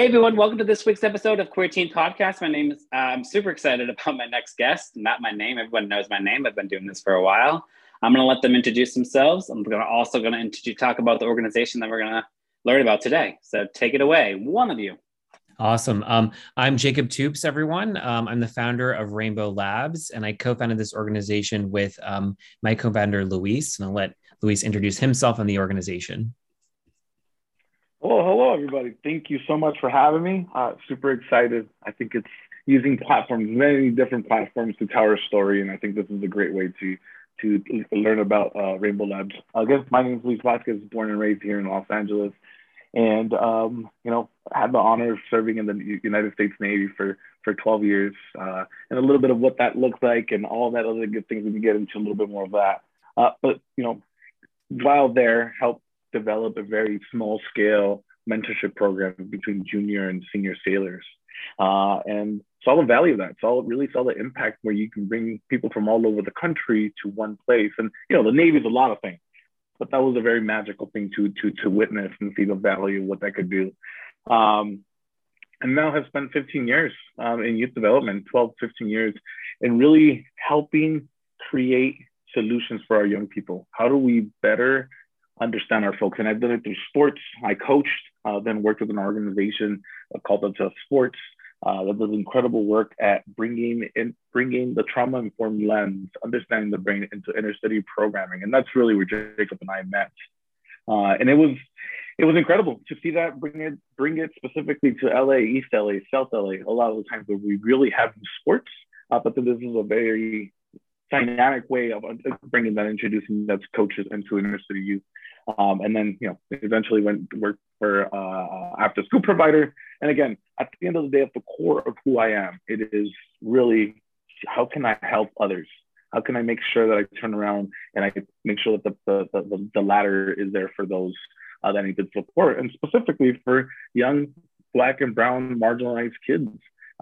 Hey everyone, welcome to this week's episode of Queer Teen Podcast. My name is, uh, I'm super excited about my next guest. Not my name, everyone knows my name. I've been doing this for a while. I'm going to let them introduce themselves. I'm going to also going to introduce, talk about the organization that we're going to learn about today. So take it away, one of you. Awesome. Um, I'm Jacob Toops, everyone. Um, I'm the founder of Rainbow Labs, and I co-founded this organization with um, my co-founder Luis. And I'll let Luis introduce himself and the organization. Well, hello, everybody. Thank you so much for having me. Uh, super excited. I think it's using platforms, many different platforms to tell our story, and I think this is a great way to to learn about uh, Rainbow Labs. Guess my name is Luis Vasquez, born and raised here in Los Angeles, and um, you know, had the honor of serving in the United States Navy for for 12 years, uh, and a little bit of what that looks like, and all that other good things. We can get into a little bit more of that. Uh, but you know, while there, helped develop a very small scale mentorship program between junior and senior sailors. Uh, and saw the value of that. Saw really saw the impact where you can bring people from all over the country to one place. And you know, the Navy is a lot of things, but that was a very magical thing to to to witness and see the value of what that could do. Um, and now have spent 15 years um, in youth development, 12, 15 years, and really helping create solutions for our young people. How do we better understand our folks. And I've done it through sports. I coached, uh, then worked with an organization called Until Sports uh, that does incredible work at bringing in bringing the trauma informed lens, understanding the brain into inner city programming, and that's really where Jacob and I met. Uh, and it was it was incredible to see that bring it bring it specifically to LA, East LA, South LA. A lot of the times where we really have sports, uh, but then this is a very dynamic way of bringing that, introducing that to coaches into inner city youth. Um, and then, you know, eventually went work for uh, after school provider. And again, at the end of the day, at the core of who I am, it is really how can I help others? How can I make sure that I turn around and I make sure that the, the, the, the ladder is there for those uh, that need support, and specifically for young Black and Brown marginalized kids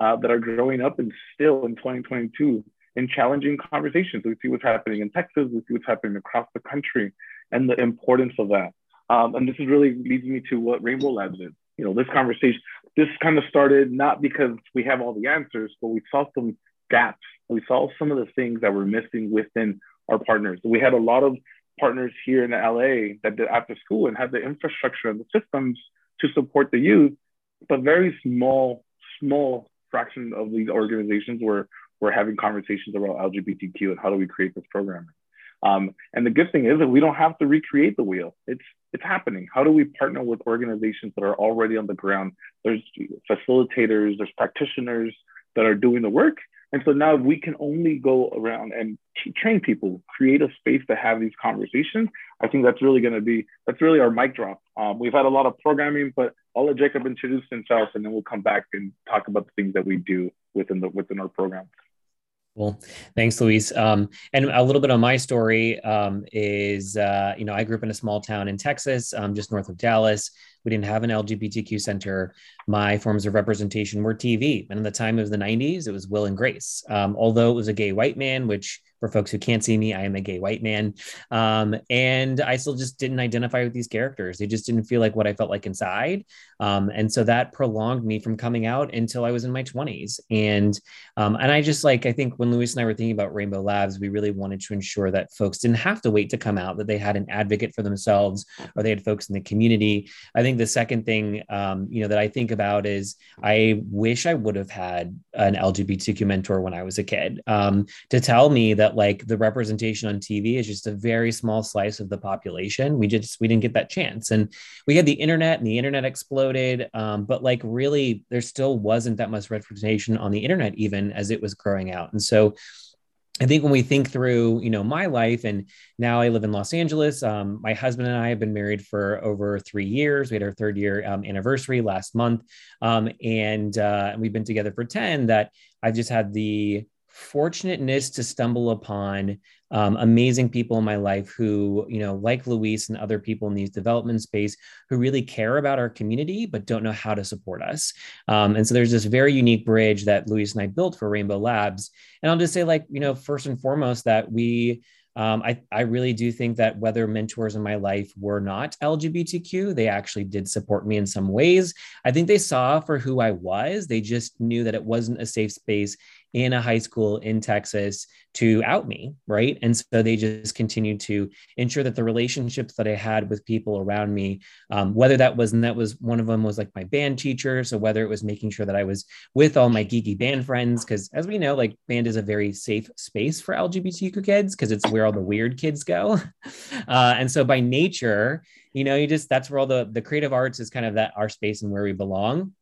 uh, that are growing up and still in 2022 in challenging conversations. We see what's happening in Texas, we see what's happening across the country and the importance of that. Um, and this is really leads me to what Rainbow Labs is. You know, this conversation, this kind of started not because we have all the answers, but we saw some gaps. We saw some of the things that were missing within our partners. We had a lot of partners here in LA that did after school and had the infrastructure and the systems to support the youth, but very small, small fraction of these organizations were were having conversations about LGBTQ and how do we create this programming. Um, and the good thing is that we don't have to recreate the wheel. It's it's happening. How do we partner with organizations that are already on the ground? There's facilitators, there's practitioners that are doing the work. And so now we can only go around and train people, create a space to have these conversations. I think that's really going to be that's really our mic drop. Um, we've had a lot of programming, but I'll let Jacob introduce himself, and then we'll come back and talk about the things that we do within the within our programs. Well, thanks, Luis. Um, and a little bit on my story um, is, uh, you know, I grew up in a small town in Texas, um, just north of Dallas. We didn't have an LGBTQ center. My forms of representation were TV. And in the time of the 90s, it was Will and Grace. Um, although it was a gay white man, which for folks who can't see me, I am a gay white man. Um, and I still just didn't identify with these characters. They just didn't feel like what I felt like inside. Um, and so that prolonged me from coming out until I was in my 20s. And um, and I just like, I think when Luis and I were thinking about Rainbow Labs, we really wanted to ensure that folks didn't have to wait to come out, that they had an advocate for themselves or they had folks in the community. I think the second thing, um, you know, that I think about is I wish I would have had an LGBTQ mentor when I was a kid um, to tell me that that like the representation on TV is just a very small slice of the population. We just we didn't get that chance, and we had the internet, and the internet exploded. Um, but like really, there still wasn't that much representation on the internet even as it was growing out, and so I think when we think through, you know, my life, and now I live in Los Angeles. Um, my husband and I have been married for over three years. We had our third year um, anniversary last month, um, and uh, we've been together for ten. That I've just had the fortunateness to stumble upon um, amazing people in my life who, you know, like Luis and other people in these development space who really care about our community, but don't know how to support us. Um, and so there's this very unique bridge that Luis and I built for Rainbow Labs. And I'll just say, like, you know, first and foremost, that we, um, I, I really do think that whether mentors in my life were not LGBTQ, they actually did support me in some ways. I think they saw for who I was. They just knew that it wasn't a safe space in a high school in Texas to out me, right? And so they just continued to ensure that the relationships that I had with people around me, um, whether that was, and that was one of them was like my band teacher. So whether it was making sure that I was with all my geeky band friends, because as we know, like band is a very safe space for LGBTQ kids because it's where all the weird kids go. Uh, and so by nature, you know, you just that's where all the the creative arts is kind of that our space and where we belong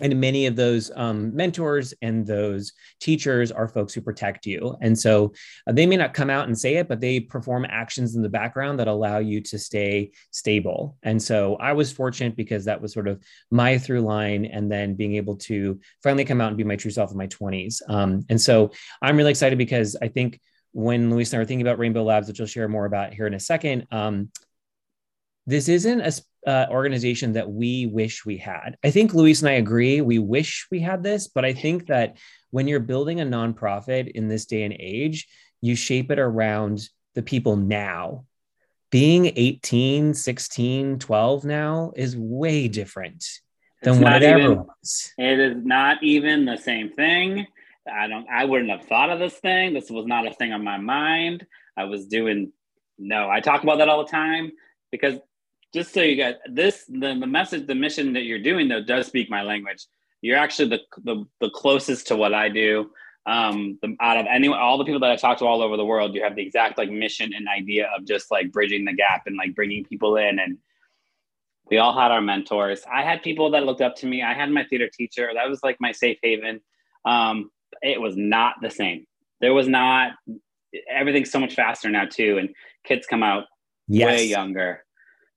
and many of those um, mentors and those teachers are folks who protect you. And so uh, they may not come out and say it but they perform actions in the background that allow you to stay stable. And so i was fortunate because that was sort of my through line and then being able to finally come out and be my true self in my 20s um, and so i'm really excited because i think when Luis and I were thinking about Rainbow Labs, which we'll share more about here in a second, um, this isn't a uh, organization that we wish we had. I think Luis and I agree. We wish we had this, but I think that when you're building a nonprofit in this day and age, you shape it around the people now. Being 18, 16, 12 now is way different than it's what it even, ever was. It is not even the same thing. I don't I wouldn't have thought of this thing. This was not a thing on my mind. I was doing no, I talk about that all the time because just so you got this the, the message the mission that you're doing though does speak my language. You're actually the the, the closest to what i do. Um the, out of anyone all the people that i talk to all over the world you have the exact like mission and idea of just like bridging the gap and like bringing people in. And we all had our mentors. I had people that looked up to me. I had my theater teacher. That was like my safe haven. Um it was not the same. There was not everything's so much faster now too. And kids come out yes. way younger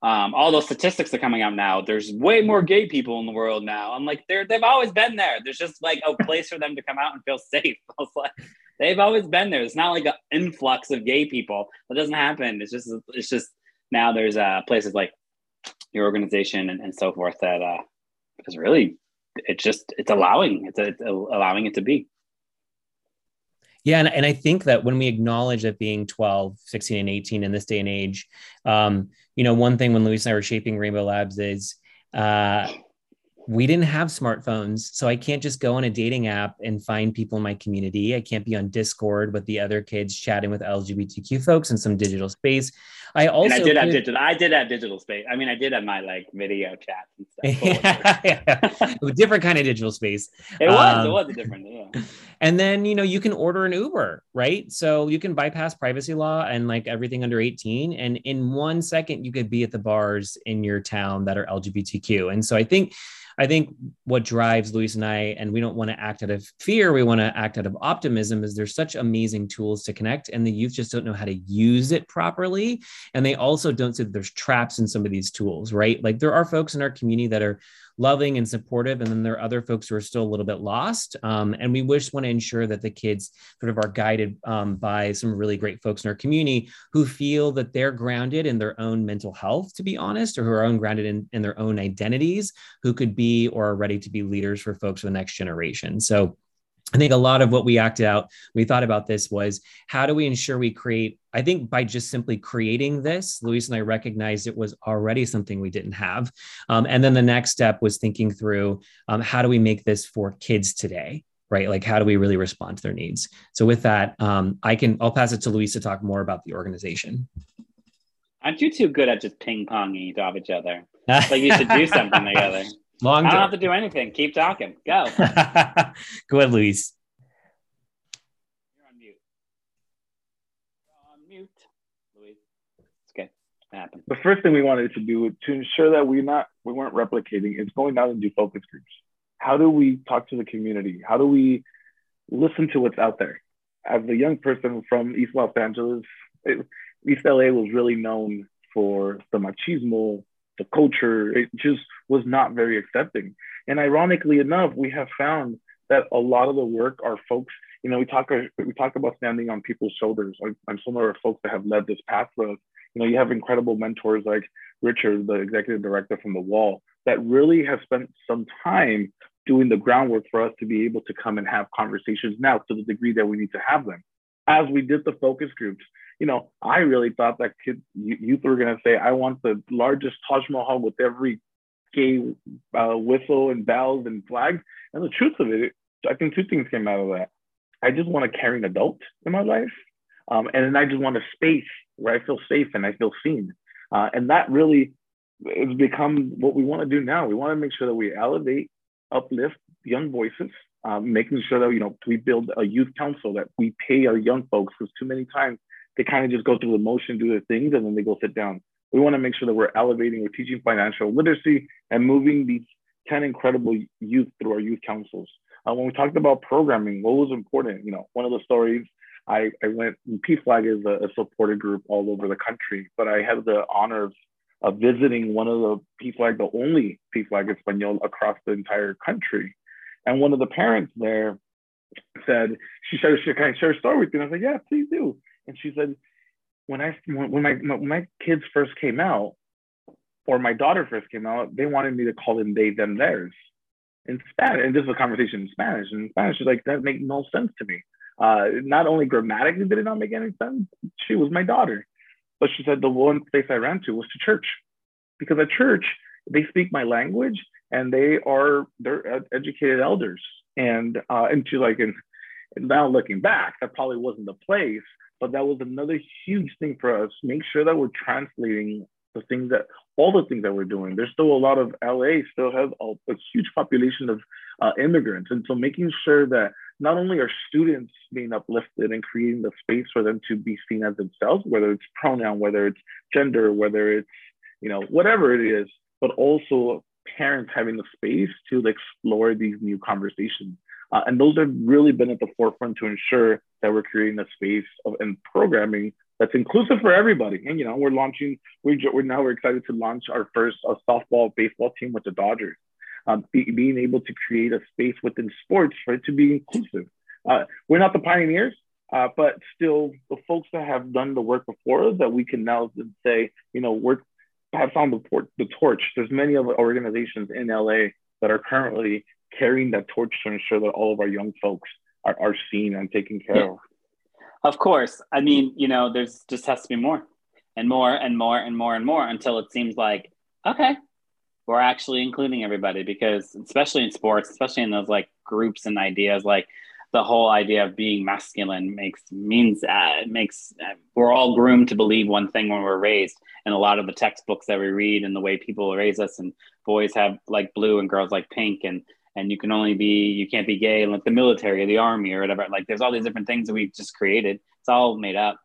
um, all those statistics are coming out now. There's way more gay people in the world now. I'm like, they're they've always been there. There's just like a place for them to come out and feel safe. I was like, they've always been there. It's not like an influx of gay people. That doesn't happen. It's just it's just now there's uh, places like your organization and, and so forth that uh, is really it's just it's allowing it's, it's allowing it to be. Yeah, and, and I think that when we acknowledge that being 12, 16, and 18 in this day and age, um, you know, one thing when Luis and I were shaping Rainbow Labs is uh, we didn't have smartphones. So I can't just go on a dating app and find people in my community. I can't be on Discord with the other kids chatting with LGBTQ folks in some digital space. I also and I did have digital. I did have digital space. I mean, I did have my like video chats and stuff. yeah, different kind of digital space. It was. Um, it was a different. Yeah. And then you know you can order an Uber, right? So you can bypass privacy law and like everything under 18, and in one second you could be at the bars in your town that are LGBTQ. And so I think I think what drives Luis and I, and we don't want to act out of fear, we want to act out of optimism, is there's such amazing tools to connect, and the youth just don't know how to use it properly. And they also don't see that there's traps in some of these tools, right? Like there are folks in our community that are loving and supportive. And then there are other folks who are still a little bit lost. Um, and we just want to ensure that the kids sort of are guided um, by some really great folks in our community who feel that they're grounded in their own mental health, to be honest, or who are ungrounded in, in their own identities, who could be or are ready to be leaders for folks for the next generation. So I think a lot of what we acted out, we thought about this was how do we ensure we create? I think by just simply creating this, Luis and I recognized it was already something we didn't have. Um, and then the next step was thinking through um, how do we make this for kids today? Right? Like, how do we really respond to their needs? So, with that, um, I can, I'll pass it to Luis to talk more about the organization. Aren't you too good at just ping ponging off each other? like, you should do something together. Long I don't have to do anything. Keep talking. Go. Go ahead, Luis. You're on mute. You're on mute, Luis. It's okay. It happened. The first thing we wanted to do to ensure that we not we weren't replicating is going out and do focus groups. How do we talk to the community? How do we listen to what's out there? as a young person from East Los Angeles, it, East LA was really known for the machismo, the culture. It just was not very accepting. And ironically enough, we have found that a lot of the work our folks, you know, we talk we talk about standing on people's shoulders. I'm of our folks that have led this path for us. You know, you have incredible mentors like Richard, the executive director from The Wall, that really have spent some time doing the groundwork for us to be able to come and have conversations now to the degree that we need to have them. As we did the focus groups, you know, I really thought that kids, youth were going to say, I want the largest Taj Mahal with every gay uh, whistle and bells and flags. And the truth of it, I think two things came out of that. I just want a caring adult in my life. Um, and then I just want a space where I feel safe and I feel seen. Uh, and that really has become what we want to do now. We want to make sure that we elevate, uplift young voices, um, making sure that you know we build a youth council that we pay our young folks because too many times they kind of just go through the motion, do their things, and then they go sit down. We want to make sure that we're elevating, we're teaching financial literacy, and moving these 10 incredible youth through our youth councils. Uh, when we talked about programming, what was important? You know, one of the stories I, I went, PFLAG is a, a supported group all over the country, but I had the honor of, of visiting one of the PFLAG, the only PFLAG Espanol across the entire country. And one of the parents there said, she said, "Can I share a story with you?" And I was like, "Yeah, please do." And she said, "When I when my when my kids first came out, or my daughter first came out, they wanted me to call them they, them, theirs in Spanish. And this was a conversation in Spanish. And in Spanish, she's like, that makes no sense to me. Uh, not only grammatically did it not make any sense, she was my daughter. But she said the one place I ran to was to church, because at church they speak my language and they are they're educated elders. And uh, she's like, and now looking back, that probably wasn't the place, but that was another huge thing for us. Make sure that we're translating the things that all the things that we're doing. There's still a lot of LA still has a, a huge population of uh, immigrants, and so making sure that not only are students being uplifted and creating the space for them to be seen as themselves, whether it's pronoun, whether it's gender, whether it's you know whatever it is, but also parents having the space to explore these new conversations. Uh, and those have really been at the forefront to ensure that we're creating a space of and programming that's inclusive for everybody. And you know, we're launching. We're, we're now we're excited to launch our first uh, softball baseball team with the Dodgers. Um, be, being able to create a space within sports for it to be inclusive. Uh, we're not the pioneers, uh, but still the folks that have done the work before us that we can now say, you know, we're have found the, port, the torch. There's many of organizations in LA that are currently carrying that torch to ensure that all of our young folks are, are seen and taken care yeah. of. Of course. I mean, you know, there's just has to be more and more and more and more and more until it seems like, okay, we're actually including everybody because especially in sports, especially in those like groups and ideas, like the whole idea of being masculine makes means uh, makes uh, we're all groomed to believe one thing when we're raised. And a lot of the textbooks that we read and the way people raise us and boys have like blue and girls like pink and and you can only be you can't be gay in like the military or the army or whatever. Like there's all these different things that we've just created. It's all made up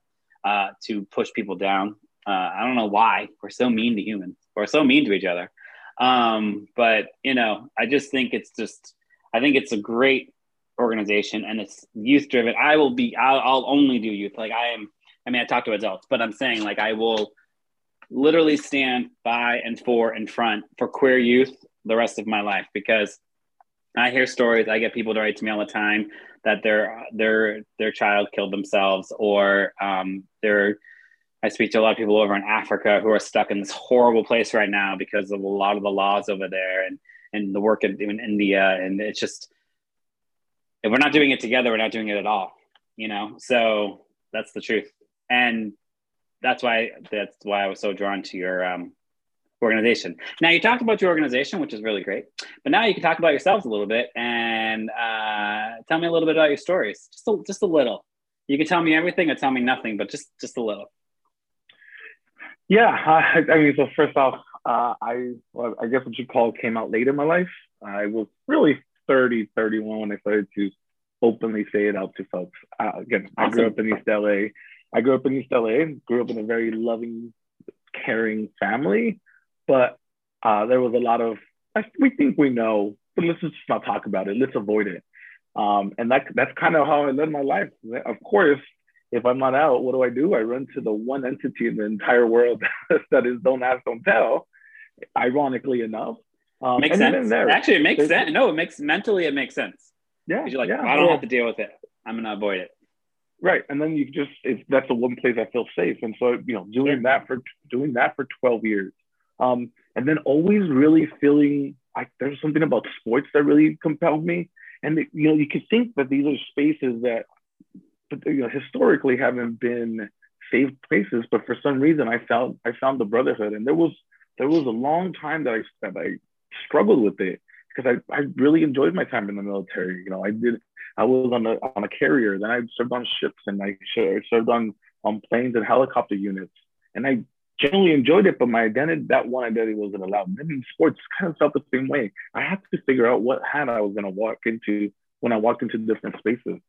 uh, to push people down. Uh, i don't know why. We're so mean to humans. We're so mean to each other. Um, but you know i just think it's just i think it's a great organization and it's youth driven i will be I'll, I'll only do youth like i am i mean i talk to adults but i'm saying like i will literally stand by and for and front for queer youth the rest of my life because I hear stories. I get people to write to me all the time that their their their child killed themselves, or um, they're. I speak to a lot of people over in Africa who are stuck in this horrible place right now because of a lot of the laws over there and and the work in India, and it's just if we're not doing it together, we're not doing it at all. You know, so that's the truth, and that's why that's why I was so drawn to your um, organization. Now you talked about your organization, which is really great, but now you can talk about yourselves a little bit and uh, tell me a little bit about your stories, just a, just a little. You can tell me everything or tell me nothing, but just just a little. Yeah, I, I mean, so first off, uh, I well, I guess what you call came out late in my life. I was really 30, 31 when I started to openly say it out to folks. Uh, again, awesome. I grew up in East LA. I grew up in East LA. Grew up in a very loving, caring family but uh, there was a lot of we think we know, but let's just not talk about it. Let's avoid it. Um, and that, that's kind of how I led my life. Of course, if I'm not out, what do I do? I run to the one entity in the entire world that is don't ask, don't tell. Ironically enough, um, makes sense. There, Actually, it makes sense. No, it makes mentally it makes sense. Yeah, you're like, yeah, I don't well, have to deal with it. I'm gonna avoid it. Right, and then you just it's, that's the one place I feel safe, and so you know, doing that for doing that for 12 years, um, and then always really feeling like there's something about sports that really compelled me, and you know, you could think that these are spaces that you know historically haven't been safe places, but for some reason I found I found the brotherhood, and there was there was a long time that I that I struggled with it because I, I really enjoyed my time in the military. You know, I did I was on a on a carrier, then I served on ships and I served on on planes and helicopter units, and I generally enjoyed it. But my identity, that one identity, wasn't allowed. And then sports kind of felt the same way. I had to figure out what hat I was going to walk into when I walked into different spaces.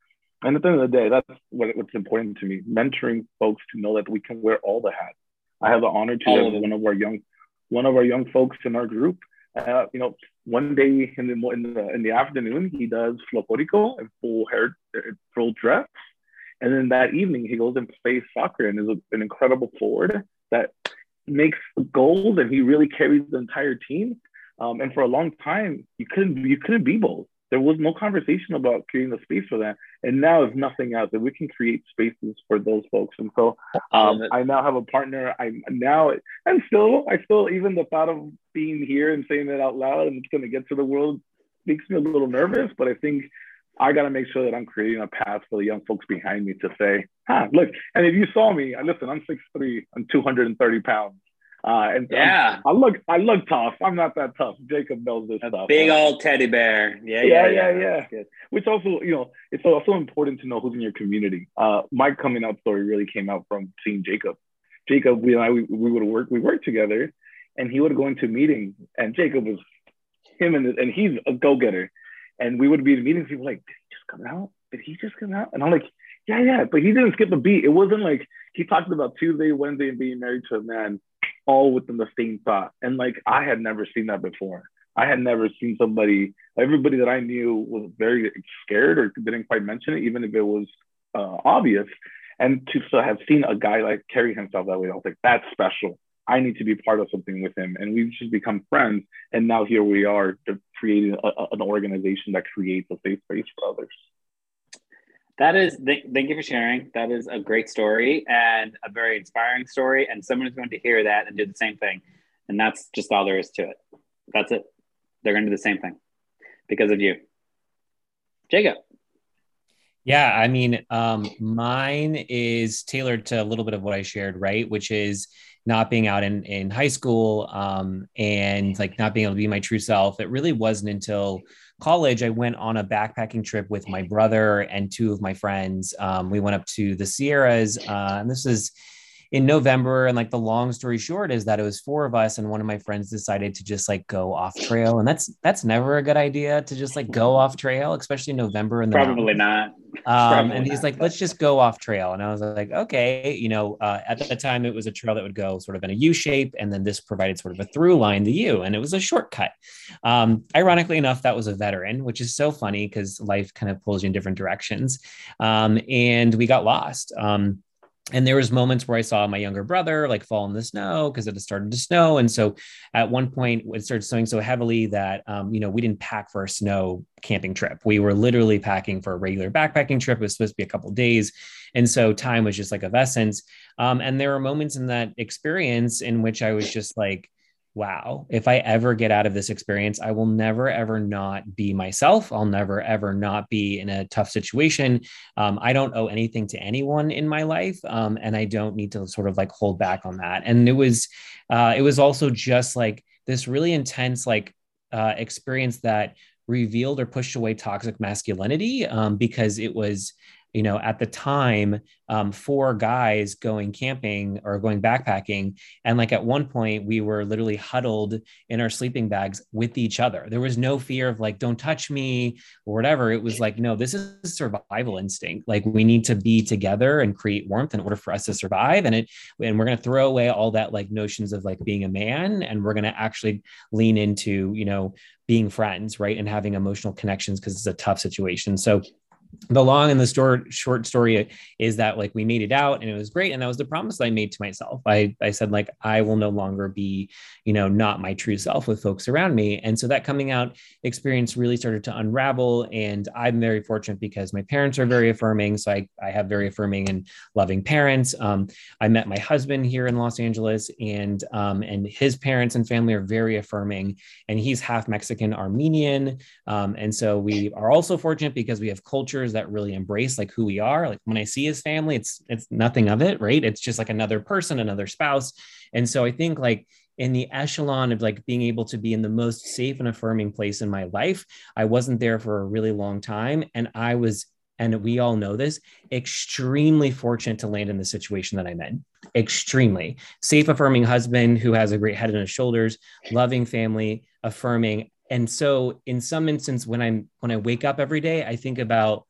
And at the end of the day, that's what, what's important to me: mentoring folks to know that we can wear all the hats. I have the honor to have one of our young one of our young folks in our group uh, you know, one day in the, in the in the afternoon, he does Folklórico and full hair, full dress, and then that evening he goes and plays soccer and is an incredible forward that makes goals and he really carries the entire team. Um, and for a long time, you couldn't you couldn't be both there was no conversation about creating a space for that. And now, if nothing else, that we can create spaces for those folks. And so, um, I now have a partner. I now, and still, I still, even the thought of being here and saying it out loud and it's going to get to the world makes me a little nervous. But I think I got to make sure that I'm creating a path for the young folks behind me to say, huh, look. And if you saw me, listen, I'm 6'3, I'm 230 pounds. Uh, and yeah, i look, I look tough. I'm not that tough. Jacob knows this a stuff. Big old teddy bear. Yeah, yeah, yeah, yeah. yeah. Which also, you know, it's also important to know who's in your community. Uh, my coming out story really came out from seeing Jacob. Jacob, we and I, we, we would work, we worked together, and he would go into meetings, and Jacob was him, and and he's a go getter, and we would be in meetings. People like, did he just come out? Did he just come out? And I'm like, yeah, yeah, but he didn't skip a beat. It wasn't like he talked about Tuesday, Wednesday, and being married to a man all within the same thought. And like I had never seen that before. I had never seen somebody, everybody that I knew was very scared or didn't quite mention it, even if it was uh, obvious. And to so have seen a guy like carry himself that way, I was like, that's special. I need to be part of something with him. And we've just become friends. And now here we are creating a, an organization that creates a safe space for others. That is, th- thank you for sharing. That is a great story and a very inspiring story. And someone is going to hear that and do the same thing. And that's just all there is to it. That's it. They're going to do the same thing because of you. Jacob. Yeah, I mean, um, mine is tailored to a little bit of what I shared, right? Which is not being out in, in high school um, and like not being able to be my true self. It really wasn't until college, I went on a backpacking trip with my brother and two of my friends. Um, we went up to the Sierras, uh, and this is in November. And like the long story short is that it was four of us, and one of my friends decided to just like go off trail, and that's that's never a good idea to just like go off trail, especially in November. And probably not. Um, probably and he's not. like, let's just go off trail, and I was like, okay, you know, uh, at the time it was a trail that would go sort of in a U shape, and then this provided sort of a through line, to U, and it was a shortcut. Um, ironically enough, that was a veteran, which is so funny because life kind of pulls you in different directions. Um, and we got lost. Um, and there was moments where I saw my younger brother like fall in the snow because it had started to snow. And so at one point it started snowing so heavily that, um, you know, we didn't pack for a snow camping trip. We were literally packing for a regular backpacking trip. It was supposed to be a couple days. And so time was just like of essence. Um, and there were moments in that experience in which I was just like, wow, if I ever get out of this experience, I will never, ever not be myself. I'll never, ever not be in a tough situation. Um, I don't owe anything to anyone in my life. Um, and I don't need to sort of like hold back on that. And it was, uh, it was also just like this really intense, like, uh, experience that revealed or pushed away toxic masculinity um, because it was you know, at the time, um, four guys going camping or going backpacking. And like at one point, we were literally huddled in our sleeping bags with each other. There was no fear of like, don't touch me or whatever. It was like, no, this is survival instinct. Like we need to be together and create warmth in order for us to survive. And it, and we're going to throw away all that like notions of like being a man and we're going to actually lean into, you know, being friends, right? And having emotional connections because it's a tough situation. So the long and the short short story is that like we made it out and it was great and that was the promise that i made to myself. I i said like i will no longer be you know not my true self with folks around me. And so that coming out experience really started to unravel and i'm very fortunate because my parents are very affirming. So i, I have very affirming and loving parents. Um, i met my husband here in los angeles and um, and his parents and family are very affirming and he's half mexican armenian. Um, and so we are also fortunate because we have culture cultures that really embrace like who we are. Like when I see his family, it's it's nothing of it, right? It's just like another person, another spouse. And so I think like in the echelon of like being able to be in the most safe and affirming place in my life, I wasn't there for a really long time. And I was and we all know this, extremely fortunate to land in the situation that I'm in. Extremely safe, affirming husband who has a great head on his shoulders, loving family, affirming. And so, in some instance, when I'm when I wake up every day, I think about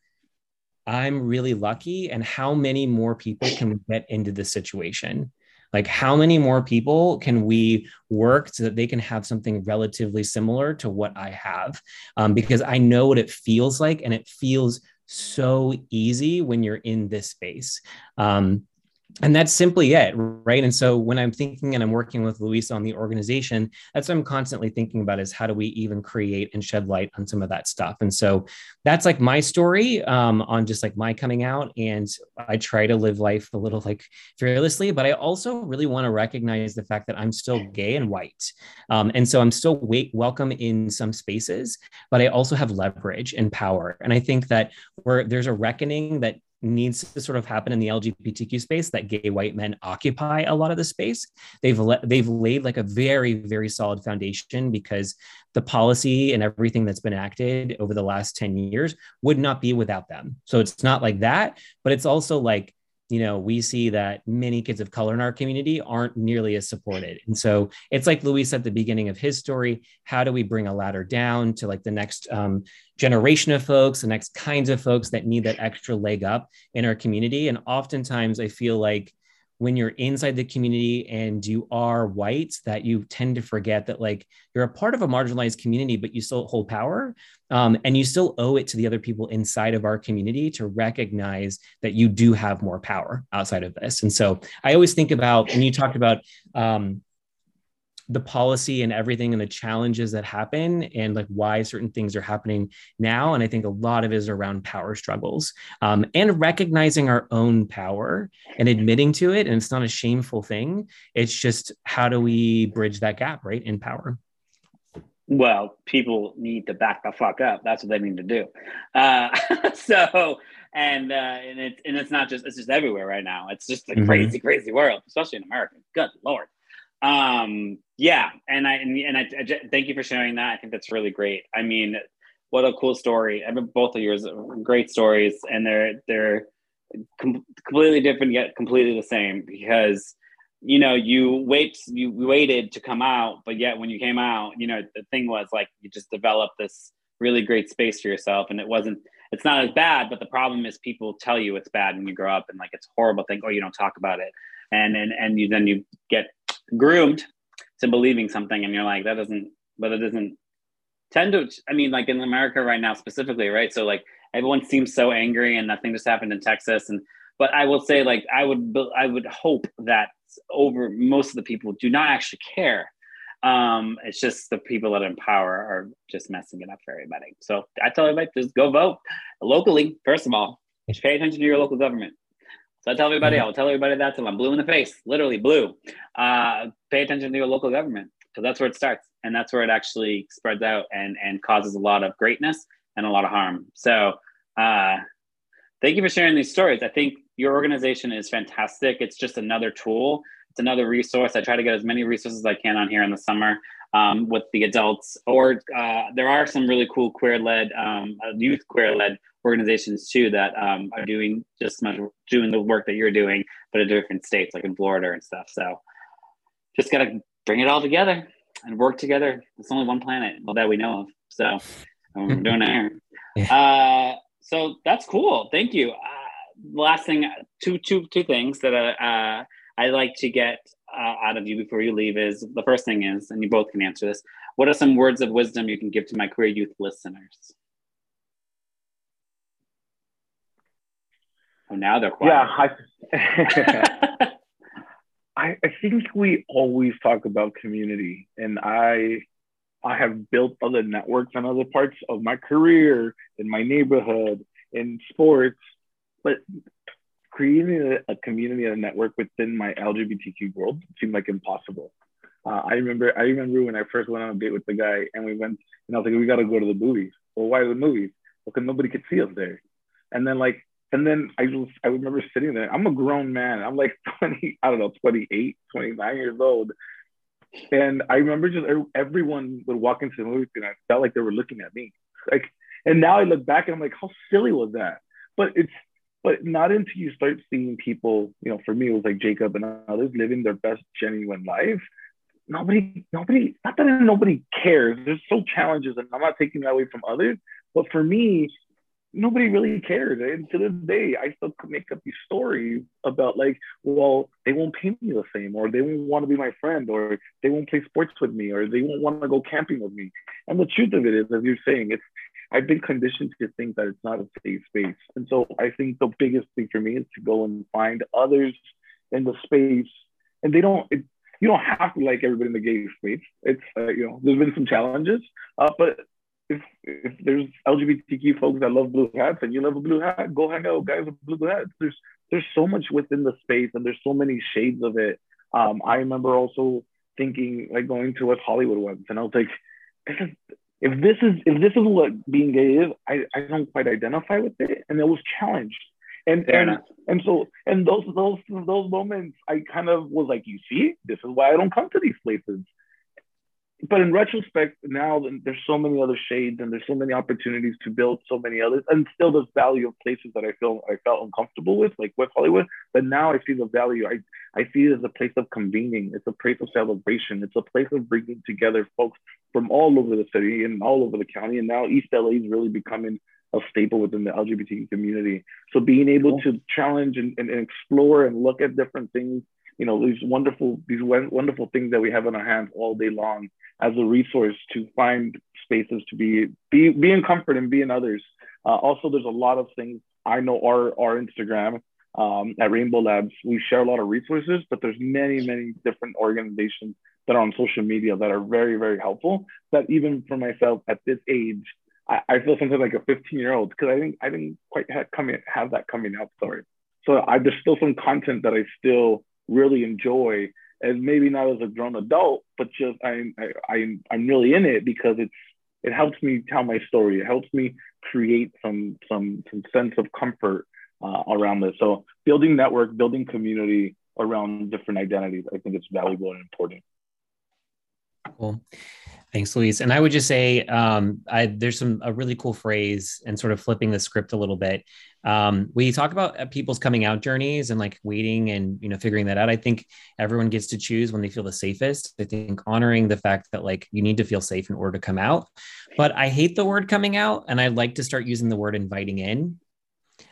I'm really lucky and how many more people can get into this situation? Like, how many more people can we work so that they can have something relatively similar to what I have? Um, because I know what it feels like, and it feels so easy when you're in this space. Um, and that's simply it right? And so when i'm thinking and i'm working with luis on the organization that's what i'm constantly thinking about is how do we even create and shed light on some of that stuff? And so that's like my story um, on just like my coming out and i try to live life a little like fearlessly but i also really want to recognize the fact that i'm still gay and white. Um, and so i'm still wait, welcome in some spaces but i also have leverage and power. And i think that where there's a reckoning that needs to sort of happen in the LGBTQ space that gay white men occupy a lot of the space. They've le- they've laid like a very very solid foundation because the policy and everything that's been acted over the last 10 years would not be without them. So it's not like that, but it's also like you know, we see that many kids of color in our community aren't nearly as supported. And so it's like Luis at the beginning of his story. How do we bring a ladder down to like the next um, generation of folks, the next kinds of folks that need that extra leg up in our community? And oftentimes I feel like when you're inside the community and you are white that you tend to forget that like you're a part of a marginalized community but you still hold power um, and you still owe it to the other people inside of our community to recognize that you do have more power outside of this. And so i always think about when you talked about um, the policy and everything and the challenges that happen and like why certain things are happening now and i think a lot of it is around power struggles um, and recognizing our own power and admitting to it and it's not a shameful thing. It's just how do we bridge that gap right in power? Well people need to back the fuck up. That's what they need to do. Uh, so and uh, and it's and it's not just it's just everywhere right now. It's just a mm-hmm. crazy crazy world especially in america. Good lord. Um, yeah, and I and, and thank you for sharing that. I think that's really great. I mean, what a cool story. I mean, both of yours great stories, and they're they're com- completely different yet completely the same because you know you wait you waited to come out, but yet when you came out, you know the thing was like you just developed this really great space for yourself, and it wasn't it's not as bad, but the problem is people tell you it's bad when you grow up and like it's horrible thing. Oh, you don't talk about it, and and and you then you get groomed to believing something and you're like that doesn't but it doesn't tend to i mean like in america right now specifically right? So like everyone seems so angry and nothing just happened in texas. And but i will say like i would i would hope that over most of the people do not actually care. Um it's just the people that empower are just messing it up for everybody. So i tell everybody just go vote locally first of all. Pay attention to your local government so I tell everybody, mm-hmm. I'll tell everybody that till I'm blue in the face, literally blue. Uh, pay attention to your local government because that's where it starts, and that's where it actually spreads out and and causes a lot of greatness and a lot of harm. So uh, thank you for sharing these stories. I think your organization is fantastic. It's just another tool. It's another resource. I try to get as many resources as I can on here in the summer. Um, with the adults, or uh, there are some really cool queer-led, um, uh, youth queer-led organizations too that um, are doing just much doing the work that you're doing, but in different states, like in Florida and stuff. So just gotta bring it all together and work together. It's only one planet that we know of, so um, we're doing it here. Uh, so that's cool. Thank you. Uh, last thing, two two two things that uh, uh I like to get uh, out of you before you leave is the first thing is, and you both can answer this. What are some words of wisdom you can give to my queer youth listeners? Oh, now they're quiet. Yeah, I, I, I think we always talk about community, and I I have built other networks on other parts of my career, in my neighborhood, in sports, but creating a, a community and a network within my LGBTQ world seemed like impossible. Uh, I remember I remember when I first went on a date with the guy and we went and I was like, we gotta go to the movies. Well, why the movies? Because nobody could see us there. And then like and then I I remember sitting there. I'm a grown man. I'm like 20, I don't know, 28, 29 years old. And I remember just everyone would walk into the movie and I felt like they were looking at me. Like, and now I look back and I'm like, how silly was that? But it's but not until you start seeing people, you know, for me, it was like Jacob and others living their best genuine life. Nobody, nobody, not that nobody cares. There's still challenges, and I'm not taking that away from others. But for me, nobody really cares. And to this day, I still make up these stories about like, well, they won't pay me the same, or they won't want to be my friend, or they won't play sports with me, or they won't want to go camping with me. And the truth of it is, as you're saying, it's I've been conditioned to think that it's not a safe space. And so I think the biggest thing for me is to go and find others in the space. And they don't, it, you don't have to like everybody in the gay space. It's, uh, you know, there's been some challenges, uh, but if, if there's LGBTQ folks that love blue hats and you love a blue hat, go hang out with guys with blue hats. There's there's so much within the space and there's so many shades of it. Um, I remember also thinking like going to West Hollywood once and I was like, this is if this is if this is what being gay is, I, I don't quite identify with it. And it was challenged. And Fair and enough. and so and those those those moments I kind of was like, you see, this is why I don't come to these places but in retrospect, now there's so many other shades and there's so many opportunities to build so many others, and still there's value of places that I feel I felt uncomfortable with, like West Hollywood. But now I see the value. I I see it as a place of convening. It's a place of celebration. It's a place of bringing together folks from all over the city and all over the county. And now East LA is really becoming a staple within the LGBT community. So being able to challenge and, and, and explore and look at different things you know these wonderful these wonderful things that we have in our hands all day long as a resource to find spaces to be be be in comfort and be in others. Uh, also, there's a lot of things I know our our Instagram um, at Rainbow Labs. We share a lot of resources, but there's many many different organizations that are on social media that are very very helpful. That even for myself at this age, I, feel sometimes like a 15 year old because I think I didn't quite have have that coming out story. So I, there's still some content that I still really enjoy and maybe not as a grown adult, but just I'm I, I'm I'm really in it because it's it helps me tell my story. It helps me create some some some sense of comfort uh, around this. So building network, building community around different identities, I think it's valuable and important. Cool. Thanks, Luis. And I would just say um, I, there's some a really cool phrase and sort of flipping the script a little bit. Um, we talk about uh, people's coming out journeys and like waiting and you know figuring that out. I think everyone gets to choose when they feel the safest. I think honoring the fact that like you need to feel safe in order to come out. But I hate the word coming out, and I like to start using the word inviting in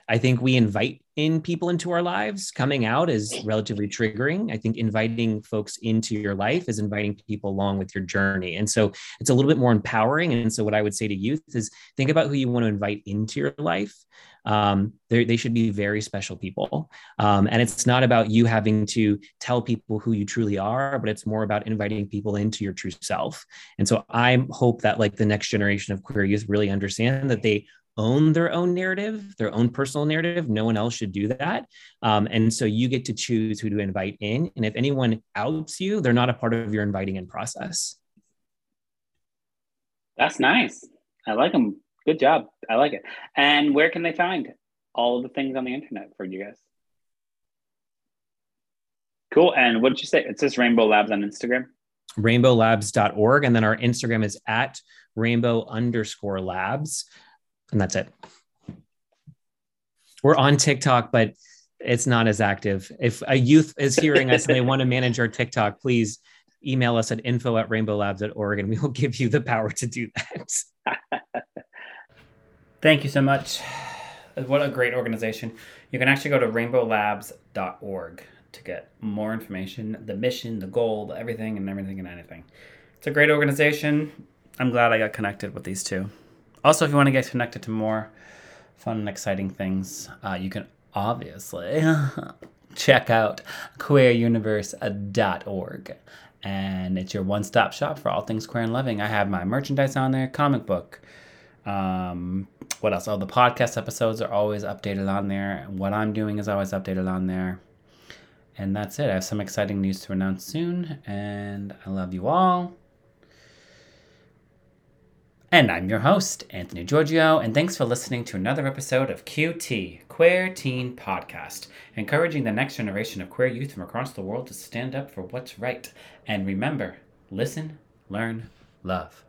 I think we invite in people into our lives. Coming out is relatively triggering. I think inviting folks into your life is inviting people along with your journey. And so it's a little bit more empowering. And so, what I would say to youth is think about who you want to invite into your life. Um, they should be very special people. Um, and it's not about you having to tell people who you truly are, but it's more about inviting people into your true self. And so I hope that like the next generation of queer youth really understand that they own their own narrative, their own personal narrative. No one else should do that. Um, and so you get to choose who to invite in. And if anyone outs you, they're not a part of your inviting in process. That's nice. I like them. Good job. I like it. And where can they find all of the things on the internet for you guys? Cool. And what did you say? It says Rainbow Labs on Instagram. rainbowlabs.org. And then our Instagram is at rainbow underscore labs. And that's it. We're on TikTok, but it's not as active. If a youth is hearing us and they want to manage our TikTok, please email us at info at rainbowlabs.org and we will give you the power to do that. Thank you so much. What a great organization. You can actually go to rainbowlabs.org to get more information, the mission, the goal, everything and everything and anything. It's a great organization. I'm glad I got connected with these two. Also, if you want to get connected to more fun and exciting things, uh, you can obviously check out queeruniverse.org. And it's your one stop shop for all things queer and loving. I have my merchandise on there, comic book. Um, what else? Oh, the podcast episodes are always updated on there. What I'm doing is always updated on there. And that's it. I have some exciting news to announce soon. And I love you all. And I'm your host, Anthony Giorgio, and thanks for listening to another episode of QT, Queer Teen Podcast, encouraging the next generation of queer youth from across the world to stand up for what's right. And remember, listen, learn, love.